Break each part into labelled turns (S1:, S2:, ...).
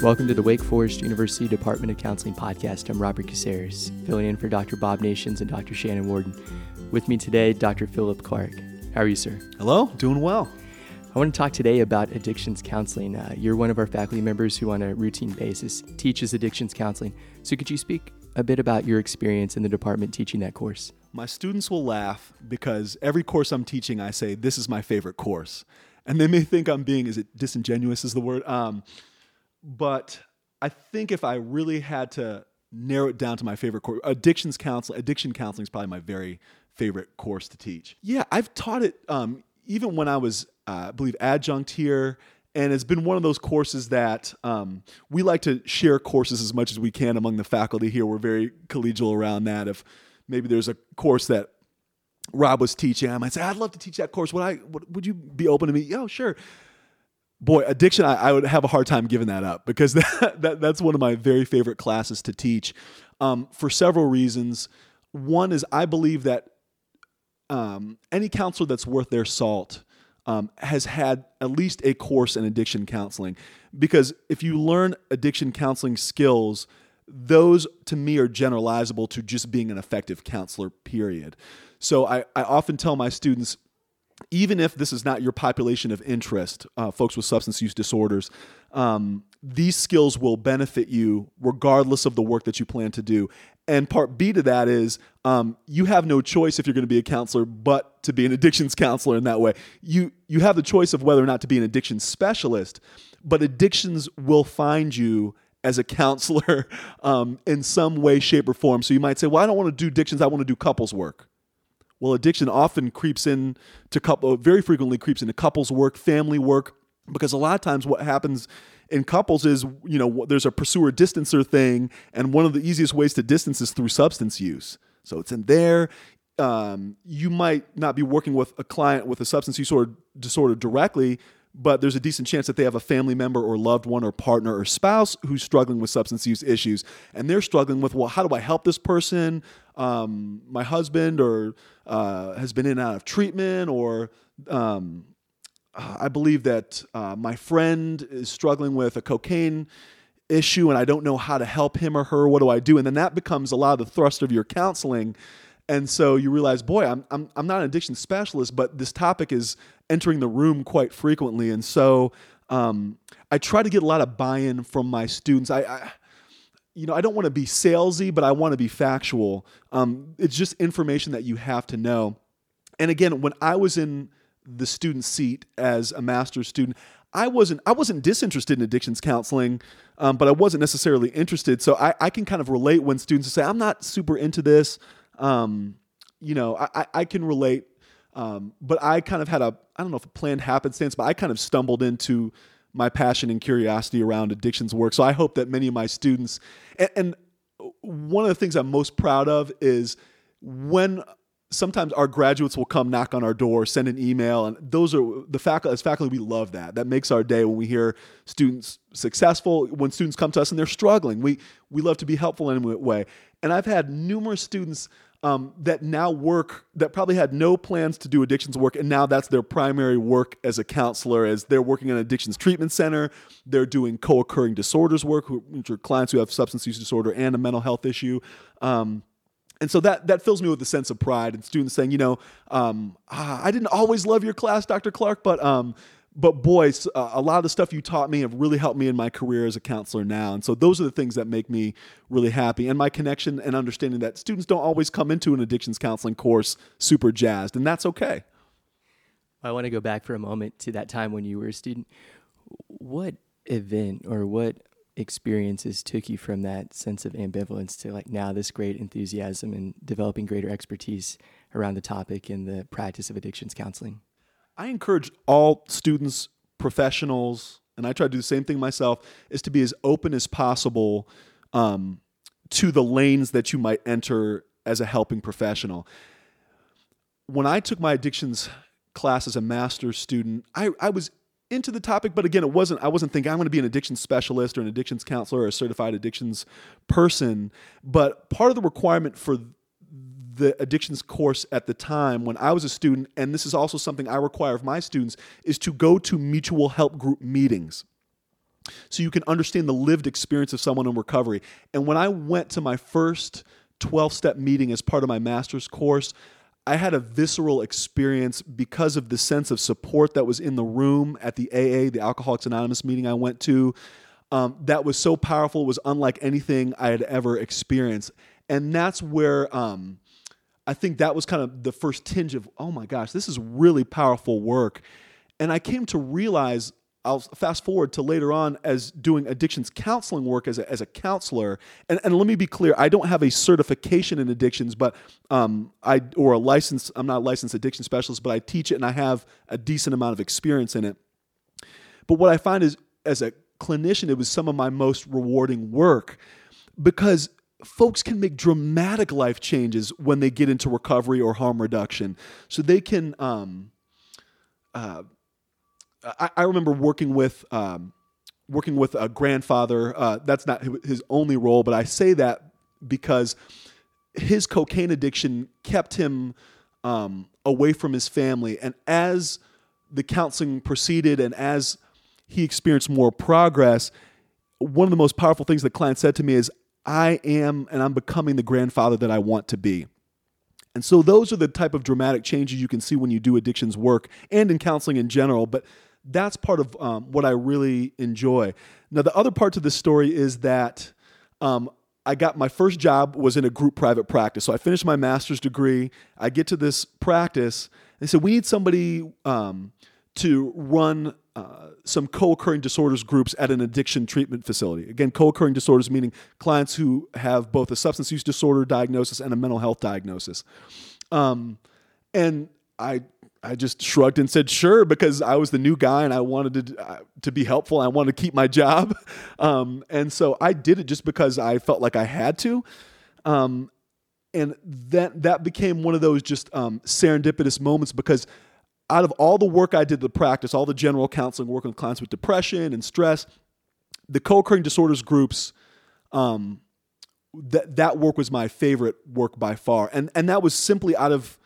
S1: Welcome to the Wake Forest University Department of Counseling podcast. I'm Robert Caceres, filling in for Dr. Bob Nations and Dr. Shannon Warden. With me today, Dr. Philip Clark. How are you, sir?
S2: Hello, doing well.
S1: I want to talk today about addictions counseling. Uh, you're one of our faculty members who, on a routine basis, teaches addictions counseling. So, could you speak a bit about your experience in the department teaching that course?
S2: My students will laugh because every course I'm teaching, I say, This is my favorite course. And they may think I'm being, is it disingenuous, is the word? Um, but I think if I really had to narrow it down to my favorite course, addictions counseling, addiction counseling is probably my very favorite course to teach. Yeah, I've taught it um, even when I was, uh, I believe, adjunct here. And it's been one of those courses that um, we like to share courses as much as we can among the faculty here. We're very collegial around that. If maybe there's a course that Rob was teaching, I might say, I'd love to teach that course. Would I? Would, would you be open to me? Yeah, sure boy, addiction, I, I, would have a hard time giving that up because that, that that's one of my very favorite classes to teach um, for several reasons. One is I believe that um, any counselor that's worth their salt um, has had at least a course in addiction counseling. Because if you learn addiction counseling skills, those to me are generalizable to just being an effective counselor, period. So I, I often tell my students even if this is not your population of interest, uh, folks with substance use disorders, um, these skills will benefit you regardless of the work that you plan to do. And part B to that is um, you have no choice if you're going to be a counselor but to be an addictions counselor in that way. You you have the choice of whether or not to be an addiction specialist, but addictions will find you as a counselor um, in some way, shape, or form. So you might say, "Well, I don't want to do addictions. I want to do couples work." Well, addiction often creeps in to couple, very frequently creeps into couples work, family work, because a lot of times what happens in couples is, you know, there's a pursuer distancer thing, and one of the easiest ways to distance is through substance use. So it's in there. Um, you might not be working with a client with a substance use disorder directly, but there's a decent chance that they have a family member or loved one or partner or spouse who's struggling with substance use issues. And they're struggling with, well, how do I help this person? Um, my husband or uh, has been in and out of treatment, or um, I believe that uh, my friend is struggling with a cocaine issue and I don't know how to help him or her. What do I do? And then that becomes a lot of the thrust of your counseling. And so you realize, boy, I'm, I'm, I'm not an addiction specialist, but this topic is entering the room quite frequently. And so um, I try to get a lot of buy in from my students. I, I you know, I don't want to be salesy, but I want to be factual. Um, it's just information that you have to know. And again, when I was in the student seat as a master's student, I wasn't I wasn't disinterested in addictions counseling, um, but I wasn't necessarily interested. So I, I can kind of relate when students say, "I'm not super into this." Um, you know, I, I can relate, um, but I kind of had a I don't know if a planned happenstance, but I kind of stumbled into my passion and curiosity around addictions work. So I hope that many of my students, and, and one of the things I'm most proud of is when sometimes our graduates will come knock on our door, send an email, and those are the faculty. As faculty, we love that. That makes our day when we hear students successful. When students come to us and they're struggling, we we love to be helpful in a way. And I've had numerous students um, that now work that probably had no plans to do addictions work and now that's their primary work as a counselor as they're working in an addictions treatment center. They're doing co-occurring disorders work which are clients who have substance use disorder and a mental health issue. Um, and so that that fills me with a sense of pride and students saying you know um, ah, i didn't always love your class dr clark but um, but boys, uh, a lot of the stuff you taught me have really helped me in my career as a counselor now. And so those are the things that make me really happy. And my connection and understanding that students don't always come into an addictions counseling course super jazzed, and that's okay.
S1: I want to go back for a moment to that time when you were a student. What event or what experiences took you from that sense of ambivalence to like now this great enthusiasm and developing greater expertise around the topic and the practice of addictions counseling?
S2: I encourage all students, professionals, and I try to do the same thing myself, is to be as open as possible um, to the lanes that you might enter as a helping professional. When I took my addictions class as a master's student, I, I was into the topic, but again, it wasn't. I wasn't thinking I'm going to be an addictions specialist or an addictions counselor or a certified addictions person. But part of the requirement for the addictions course at the time when I was a student, and this is also something I require of my students, is to go to mutual help group meetings. so you can understand the lived experience of someone in recovery. And when I went to my first 12 step meeting as part of my master's course, I had a visceral experience because of the sense of support that was in the room at the AA, the Alcoholics Anonymous meeting I went to. Um, that was so powerful, it was unlike anything I had ever experienced. And that's where um, I think that was kind of the first tinge of, oh my gosh, this is really powerful work. And I came to realize I'll fast forward to later on as doing addictions counseling work as a, as a counselor. And, and let me be clear, I don't have a certification in addictions, but um, I or a license. I'm not a licensed addiction specialist, but I teach it and I have a decent amount of experience in it. But what I find is, as a clinician, it was some of my most rewarding work because folks can make dramatic life changes when they get into recovery or harm reduction. So they can. Um, uh, I, I remember working with um, working with a grandfather. Uh, that's not his only role, but I say that because his cocaine addiction kept him um, away from his family. And as the counseling proceeded, and as he experienced more progress, one of the most powerful things the client said to me is, "I am, and I'm becoming the grandfather that I want to be." And so those are the type of dramatic changes you can see when you do addictions work and in counseling in general. But that's part of um, what I really enjoy. Now, the other part to this story is that um, I got my first job was in a group private practice. So I finished my master's degree. I get to this practice. They said we need somebody um, to run uh, some co-occurring disorders groups at an addiction treatment facility. Again, co-occurring disorders meaning clients who have both a substance use disorder diagnosis and a mental health diagnosis. Um, and I I just shrugged and said sure because I was the new guy and I wanted to uh, to be helpful. I wanted to keep my job, um, and so I did it just because I felt like I had to. Um, and that that became one of those just um, serendipitous moments because out of all the work I did the practice, all the general counseling, work with clients with depression and stress, the co-occurring disorders groups, um, that that work was my favorite work by far, and and that was simply out of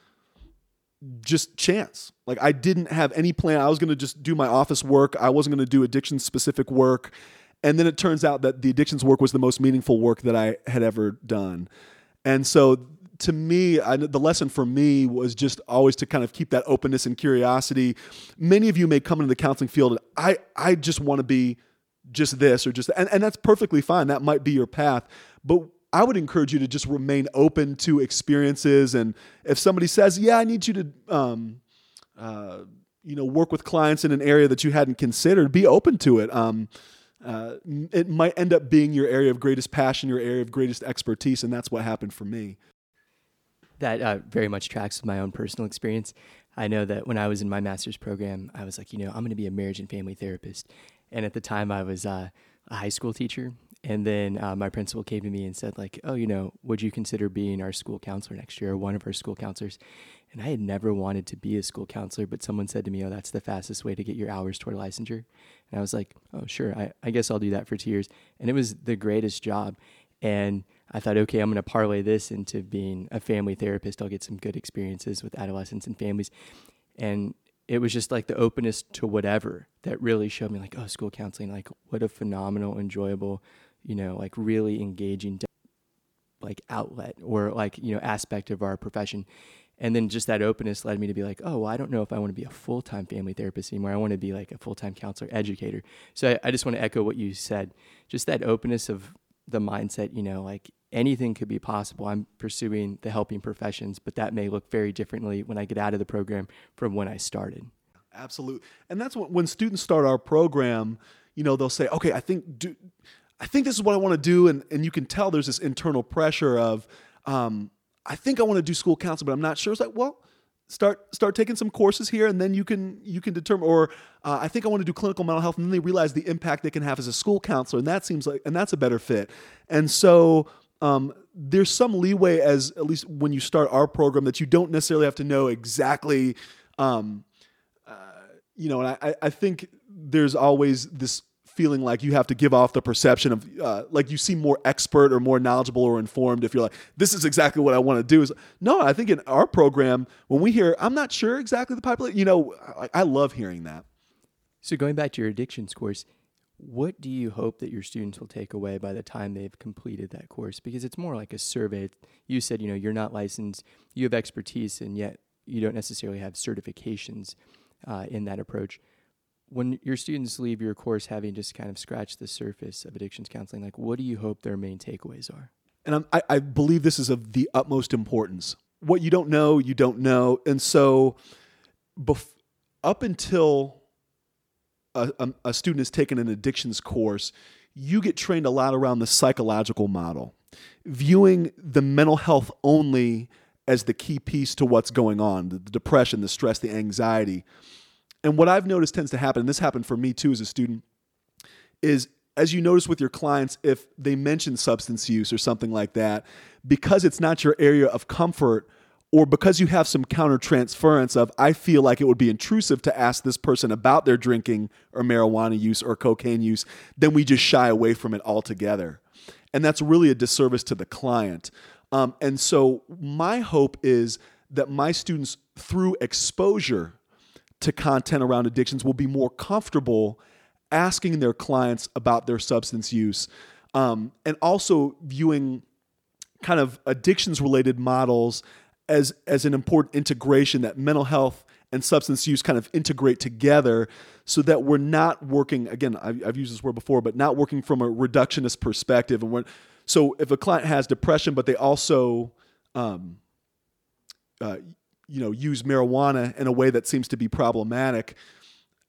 S2: just chance. Like I didn't have any plan. I was going to just do my office work. I wasn't going to do addiction specific work. And then it turns out that the addictions work was the most meaningful work that I had ever done. And so to me, I, the lesson for me was just always to kind of keep that openness and curiosity. Many of you may come into the counseling field and I, I just want to be just this or just, and, and that's perfectly fine. That might be your path. But I would encourage you to just remain open to experiences. And if somebody says, "Yeah, I need you to," um, uh, you know, work with clients in an area that you hadn't considered, be open to it. Um, uh, it might end up being your area of greatest passion, your area of greatest expertise, and that's what happened for me.
S1: That uh, very much tracks with my own personal experience. I know that when I was in my master's program, I was like, you know, I'm going to be a marriage and family therapist. And at the time, I was uh, a high school teacher, and then uh, my principal came to me and said, like, oh, you know, would you consider being our school counselor next year or one of our school counselors? And I had never wanted to be a school counselor, but someone said to me, oh, that's the fastest way to get your hours toward licensure. And I was like, oh, sure, I, I guess I'll do that for two years. And it was the greatest job. And I thought, okay, I'm going to parlay this into being a family therapist. I'll get some good experiences with adolescents and families. And it was just like the openness to whatever that really showed me, like, oh, school counseling, like, what a phenomenal, enjoyable you know, like really engaging like outlet or like, you know, aspect of our profession. And then just that openness led me to be like, oh, well, I don't know if I want to be a full time family therapist anymore. I want to be like a full time counselor educator. So I, I just want to echo what you said. Just that openness of the mindset, you know, like anything could be possible. I'm pursuing the helping professions, but that may look very differently when I get out of the program from when I started.
S2: Absolutely. And that's what, when students start our program, you know, they'll say, okay, I think, do, I think this is what I want to do. And, and you can tell there's this internal pressure of, um, I think I want to do school counseling, but I'm not sure. It's like, well, start start taking some courses here, and then you can you can determine. Or uh, I think I want to do clinical mental health, and then they realize the impact they can have as a school counselor, and that seems like and that's a better fit. And so um, there's some leeway as at least when you start our program that you don't necessarily have to know exactly. Um, uh, you know, and I, I think there's always this feeling like you have to give off the perception of uh, like you seem more expert or more knowledgeable or informed if you're like this is exactly what i want to do is no i think in our program when we hear i'm not sure exactly the population you know I, I love hearing that
S1: so going back to your addictions course what do you hope that your students will take away by the time they've completed that course? Because it's more like a survey. You said, you know, you're not licensed, you have expertise, and yet you don't necessarily have certifications uh, in that approach. When your students leave your course having just kind of scratched the surface of addictions counseling, like what do you hope their main takeaways are?
S2: And I, I believe this is of the utmost importance. What you don't know, you don't know. And so, bef- up until a, a, student has taken an addictions course, you get trained a lot around the psychological model, viewing the mental health only as the key piece to what's going on the, the depression, the stress, the anxiety. And what I've noticed tends to happen, and this happened for me too as a student, is as you notice with your clients, if they mention substance use or something like that, because it's not your area of comfort, or because you have some countertransference of I feel like it would be intrusive to ask this person about their drinking or marijuana use or cocaine use, then we just shy away from it altogether. And that's really a disservice to the client. Um, and so my hope is that my students, through exposure to content around addictions, will be more comfortable asking their clients about their substance use um, and also viewing kind of addictions related models as as an important integration that mental health and substance use kind of integrate together so that we're not working again I've, I've, used this word before but not working from a reductionist perspective. And when so if a client has depression but they also um, uh, you know use marijuana in a way that seems to be problematic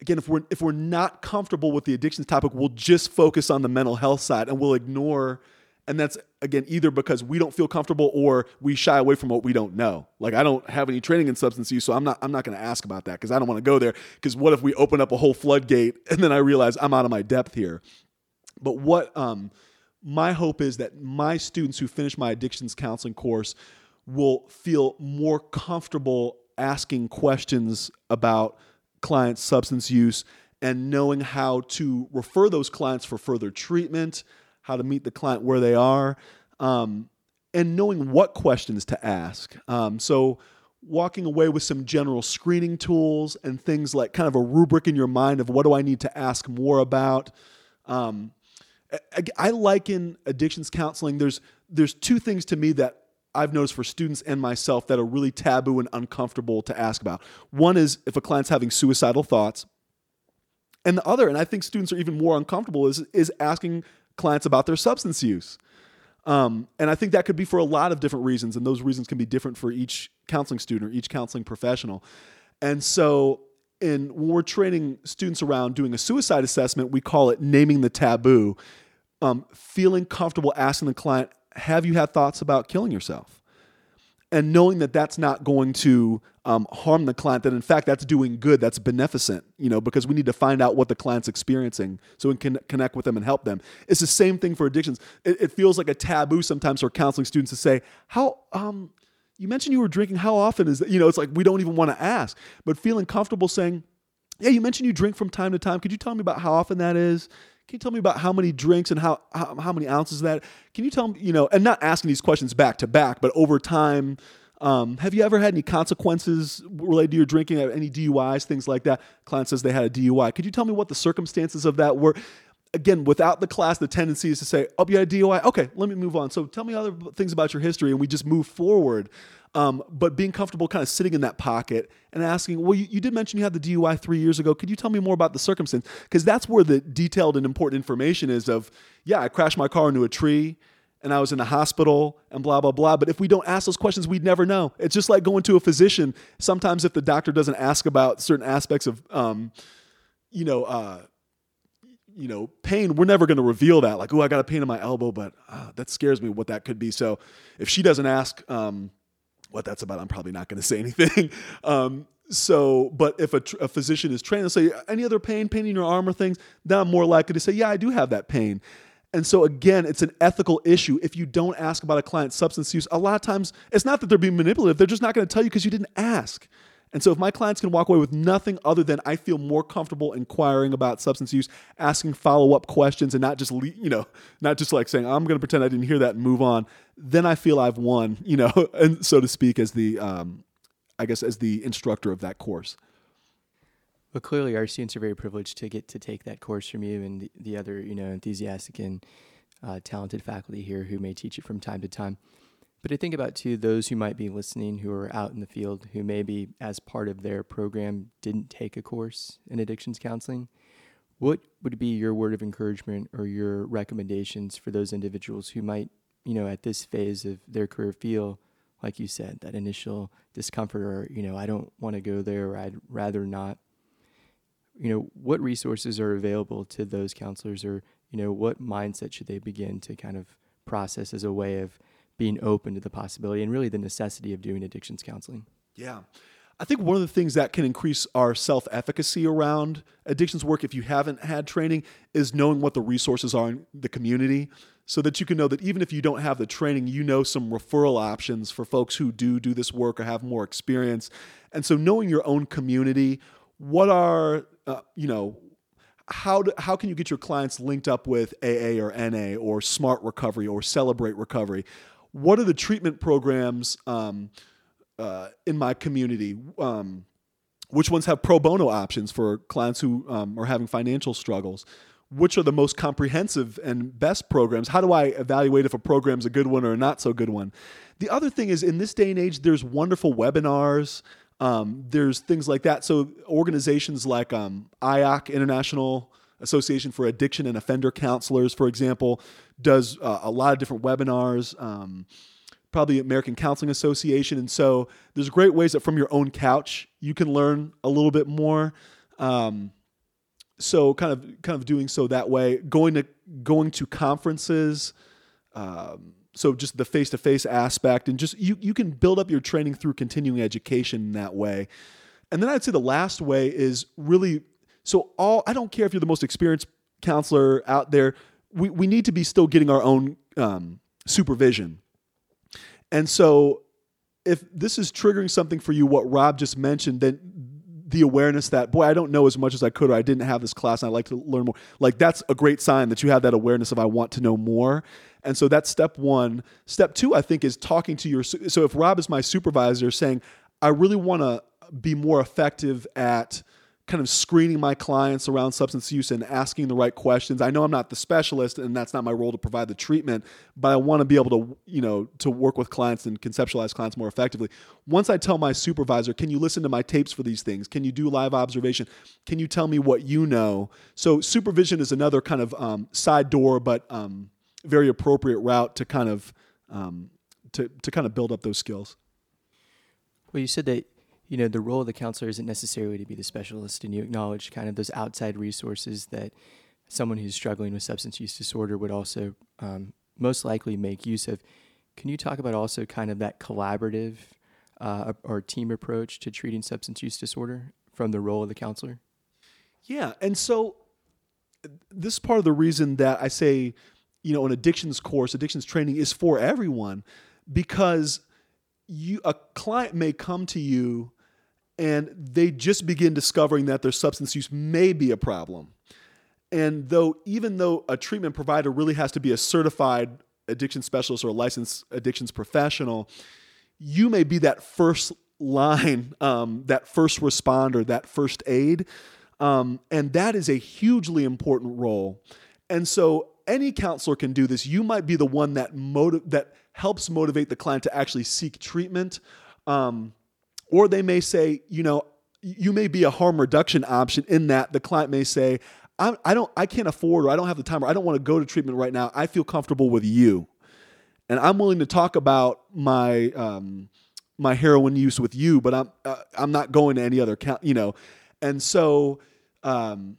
S2: again if we're if we're not comfortable with the addictions topic we'll just focus on the mental health side and we'll ignore and that's again either because we don't feel comfortable or we shy away from what we don't know. Like i don't have any training in substance use so i'm not i'm not going to ask about that because i don't want to go there. Because what if we open up a whole floodgate and then i realize i'm out of my depth here? But what um, my hope is that my students who finish my addictions counseling course will feel more comfortable asking questions about clients substance use and knowing how to refer those clients for further treatment how to meet the client where they are, um, and knowing what questions to ask. Um, so, walking away with some general screening tools and things like kind of a rubric in your mind of what do I need to ask more about. Um, I, I liken addictions counseling. There's there's two things to me that I've noticed for students and myself that are really taboo and uncomfortable to ask about. One is if a client's having suicidal thoughts. And the other, and I think students are even more uncomfortable, is, is asking clients about their substance use. Um, and I think that could be for a lot of different reasons, and those reasons can be different for each counseling student or each counseling professional. And so, in when we're training students around doing a suicide assessment, we call it naming the taboo. Um, feeling comfortable asking the client, "Have you had thoughts about killing yourself?" And knowing that that's not going to um, harm the client that in fact that's doing good that's beneficent you know because we need to find out what the client's experiencing so we can connect with them and help them. It's the same thing for addictions. It, it feels like a taboo sometimes for counseling students to say how um, you mentioned you were drinking. How often is that? You know it's like we don't even want to ask. But feeling comfortable saying yeah you mentioned you drink from time to time. Could you tell me about how often that is can you tell me about how many drinks and how, how, how many ounces that? Can you tell me, you know, and not asking these questions back to back, but over time, um, have you ever had any consequences related to your drinking, any DUIs, things like that? Client says they had a DUI. Could you tell me what the circumstances of that were? Again, without the class, the tendency is to say, "Oh, you had a DUI. Okay, let me move on." So tell me other things about your history, and we just move forward. Um, but being comfortable kind of sitting in that pocket and asking, well, you, you, did mention you had the DUI three years ago. Could you tell me more about the circumstance? Because that's where the detailed and important information is of, yeah, I crashed my car into a tree and I was in the hospital and blah, blah, blah. But if we don't ask those questions, we'd never know. It's just like going to a physician. Sometimes if the doctor doesn't ask about certain aspects of, um, you know, uh, you know, pain, we're never going to reveal that. Like, oh, I got a pain in my elbow, but uh, that scares me what that could be. So if she doesn't ask, um, what that's about, I'm probably not going to say anything. Um, so, but if a, tr- a, physician is trained to say any other pain, pain in your arm or things, then I'm more likely to say, yeah, I do have that pain. And so again, it's an ethical issue. If you don't ask about a client's substance use, a lot of times it's not that they're being manipulative; they're just not going to tell you because you didn't ask. And so if my clients can walk away with nothing other than I feel more comfortable inquiring about substance use, asking follow-up questions and not just you know, not just like saying I'm going to pretend I didn't hear that and move on, then I feel I've won, you know, and so to speak as the um, I guess as the instructor of that course.
S1: Well, clearly, our students are very privileged to get to take that course from you and the, the other, you know, enthusiastic and uh, talented faculty here who may teach it from time to time. But I think about too those who might be listening who are out in the field who maybe, as part of their program, didn't take a course in addictions counseling. What would be your word of encouragement or your recommendations for those individuals who might, you know, at this phase of their career feel, like you said, that initial discomfort or, you know, I don't want to go there or I'd rather not? You know, what resources are available to those counselors or, you know, what mindset should they begin to kind of process as a way of being open to the possibility and really the necessity of doing addictions counseling?
S2: Yeah. I think one of the things that can increase our self efficacy around addictions work, if you haven't had training, is knowing what the resources are in the community so that you can know that even if you don't have the training, you know some referral options for folks who do do this work or have more experience. And so knowing your own community, what are, uh, you know, how, do, how can you get your clients linked up with AA or NA or Smart Recovery or Celebrate Recovery? What are the treatment programs? Um, uh, in my community. Um, which ones have pro bono options for clients who um, are having financial struggles? Which are the most comprehensive and best programs? How do I evaluate if a program's a good one or a not so good one? The other thing is, in this day and age, there's wonderful webinars. Um, there's things like that. So organizations like um, IACC, International Association for Addiction and Offender Counselors, for example, does uh, a lot of different webinars. Um, probably American Counseling Association. And so there's great ways that from your own couch you can learn a little bit more. Um, so kind of kind of doing so that way, going to going to conferences. Um, so just the face to face aspect, and just you you can build up your training through continuing education in that way. And then I'd say the last way is really so all I don't care if you're the most experienced counselor out there. We we need to be still getting our own um, supervision. And so, if this is triggering something for you, what Rob just mentioned, then the awareness that boy i don't know as much as i could or i didn't have this class and i'd like to learn more. Like that's a great sign that you have that awareness of i want to know more. And so that's step one. Step two i think is talking to your so if rob is my supervisor saying i really want to be more effective at kind of screening my clients around substance use and asking the right questions. I know I'm not the specialist and that's not my role to provide the treatment, but I want to be able to, you know, to work with clients and conceptualize clients more effectively. Once I tell my supervisor, "Can you listen to my tapes for these things? Can you do live observation? Can you tell me what you know?" So supervision is another kind of um, side door, but um, very appropriate route to kind of um, to to kind of build up those skills.
S1: Well, you said that you know, the role of the counselor isn't necessarily to be the specialist, and you acknowledge kind of those outside resources that someone who's struggling with substance use disorder would also um, most likely make use of. Can you talk about also kind of that collaborative uh, or team approach to treating substance use disorder from the role of the counselor?
S2: Yeah, and so this is part of the reason that I say, you know, an addictions course, addictions training is for everyone, because you a client may come to you and they just begin discovering that their substance use may be a problem. And though, even though a treatment provider really has to be a certified addiction specialist or a licensed addictions professional, you may be that first line, um, that first responder, that first aid. Um, and that is a hugely important role. And so any counselor can do this. You might be the one that motiv- that helps motivate the client to actually seek treatment. Um, or they may say, you know, you may be a harm reduction option in that the client may say, I, I don't, I can't afford, or I don't have the time, or I don't want to go to treatment right now. I feel comfortable with you, and I'm willing to talk about my um, my heroin use with you, but I'm uh, I'm not going to any other count, you know, and so um,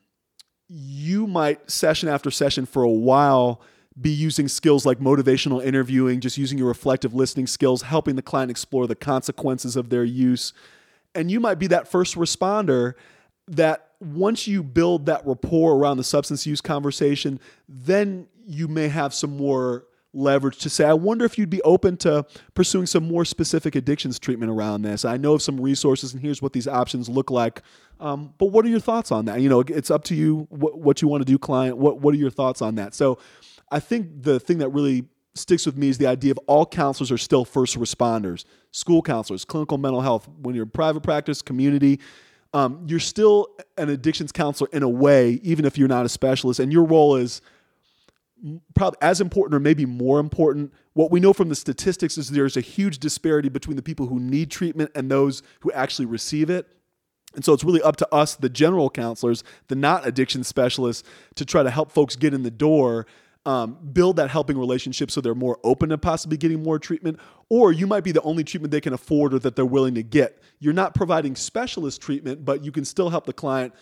S2: you might session after session for a while be using skills like motivational interviewing, just using your reflective listening skills, helping the client explore the consequences of their use. And you might be that first responder that once you build that rapport around the substance use conversation, then you may have some more leverage to say, I wonder if you'd be open to pursuing some more specific addictions treatment around this. I know of some resources, and here's what these options look like. Um, but what are your thoughts on that? You know, it's up to you what, what you want to do, client. What what are your thoughts on that? So I think the thing that really sticks with me is the idea of all counselors are still first responders, school counselors, clinical mental health. When you're in private practice, community, um, you're still an addictions counselor in a way, even if you're not a specialist. And your role is probably as important or maybe more important. What we know from the statistics is there's a huge disparity between the people who need treatment and those who actually receive it. And so it's really up to us, the general counselors, the not addiction specialists, to try to help folks get in the door um, build that helping relationship so they're more open to possibly getting more treatment, or you might be the only treatment they can afford or that they're willing to get. You're not providing specialist treatment, but you can still help the client,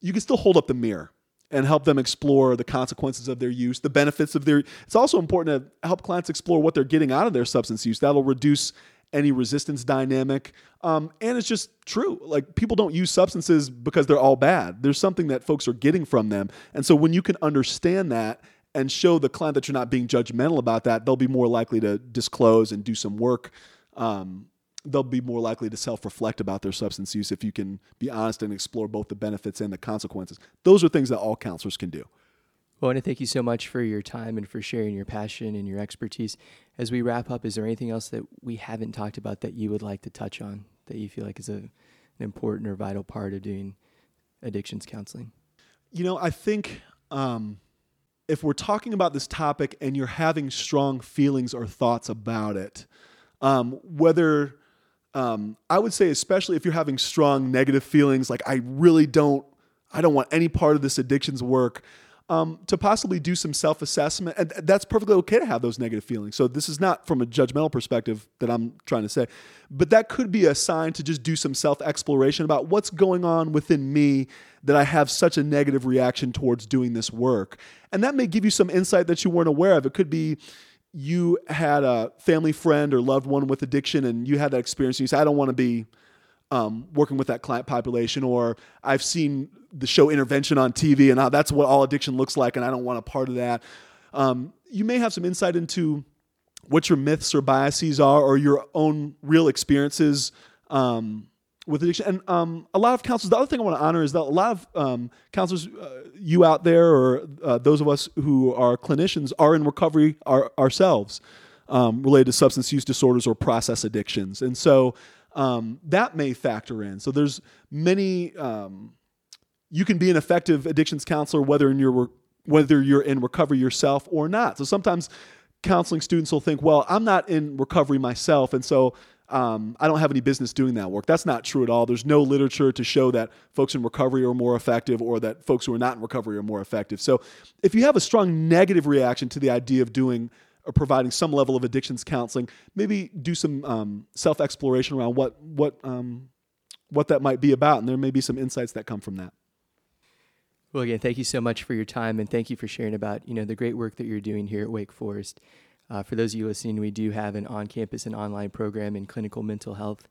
S2: you can still hold up the mirror and help them explore the consequences of their use, the benefits of their. It's also important to help clients explore what they're getting out of their substance use. That'll reduce any resistance dynamic. Um, and it's just true. Like people don't use substances because they're all bad. There's something that folks are getting from them. And so when you can understand that and show the client that you're not being judgmental about that, they'll be more likely to disclose and do some work. Um, they'll be more likely to self reflect about their substance use if you can be honest and explore both the benefits and the consequences. Those are things that all counselors can do.
S1: Well, I want to thank you so much for your time and for sharing your passion and your expertise. As we wrap up, is there anything else that we haven't talked about that you would like to touch on that you feel like is a, an important or vital part of doing addictions counseling?
S2: You know, I think um, if we're talking about this topic and you're having strong feelings or thoughts about it, um, whether um, I would say, especially if you're having strong negative feelings, like I really don't, I don't want any part of this addictions work um, to possibly do some self assessment. And that's perfectly okay to have those negative feelings. So, this is not from a judgmental perspective that I'm trying to say, but that could be a sign to just do some self exploration about what's going on within me that I have such a negative reaction towards doing this work. And that may give you some insight that you weren't aware of. It could be you had a family friend or loved one with addiction and you had that experience and you say, I don't want to be um, working with that client population, or I've seen the show Intervention on TV, and that's what all addiction looks like, and I don't want a part of that. Um, you may have some insight into what your myths or biases are, or your own real experiences um, with addiction. And um, a lot of counselors, the other thing I want to honor is that a lot of um, counselors, uh, you out there, or uh, those of us who are clinicians, are in recovery our, ourselves um, related to substance use disorders or process addictions. And so um, that may factor in. So there's many. Um, you can be an effective addictions counselor whether in your whether you're in recovery yourself or not. So sometimes counseling students will think, well, I'm not in recovery myself, and so um, I don't have any business doing that work. That's not true at all. There's no literature to show that folks in recovery are more effective or that folks who are not in recovery are more effective. So if you have a strong negative reaction to the idea of doing providing some level of addictions counseling, maybe do some um, self exploration around what what um, what that might be about, and there may be some insights that come from that.
S1: Well, again, thank you so much for your time, and thank you for sharing about you know the great work that you're doing here at Wake Forest. Uh, for those of you listening, we do have an on-campus and online program in clinical mental health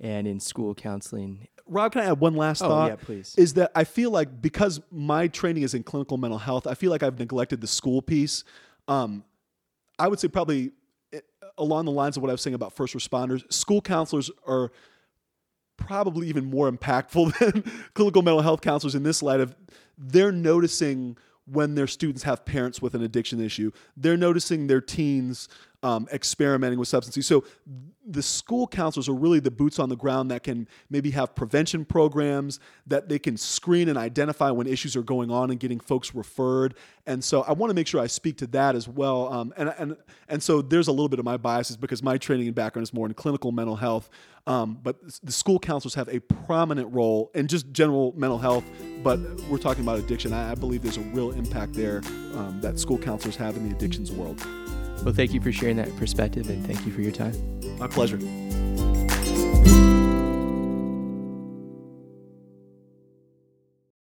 S1: and in school counseling.
S2: Rob, can I add one last
S1: oh,
S2: thought?
S1: yeah, please.
S2: Is that I feel like because my training is in clinical mental health, I feel like I've neglected the school piece. Um, I would say probably eh, along the lines of what I was saying about first responders, school counselors are probably even more impactful than clinical mental health counselors in this light of they're noticing when their students have parents with an addiction issue. They're noticing their teens um, experimenting with substances. So the school counselors are really the boots on the ground that can maybe have prevention programs that they can screen and identify when issues are going on and getting folks referred. And so I want to make sure I speak to that as well. Um, and and and so there's a little bit of my biases because my training and background is more in clinical mental health. Um, but the school counselors have a prominent role in just general mental health. But we're talking about addiction. I, I believe there's a real impact there um, that school counselors have in the addictions world.
S1: Well, thank you for sharing that perspective and thank you for your time.
S2: My pleasure.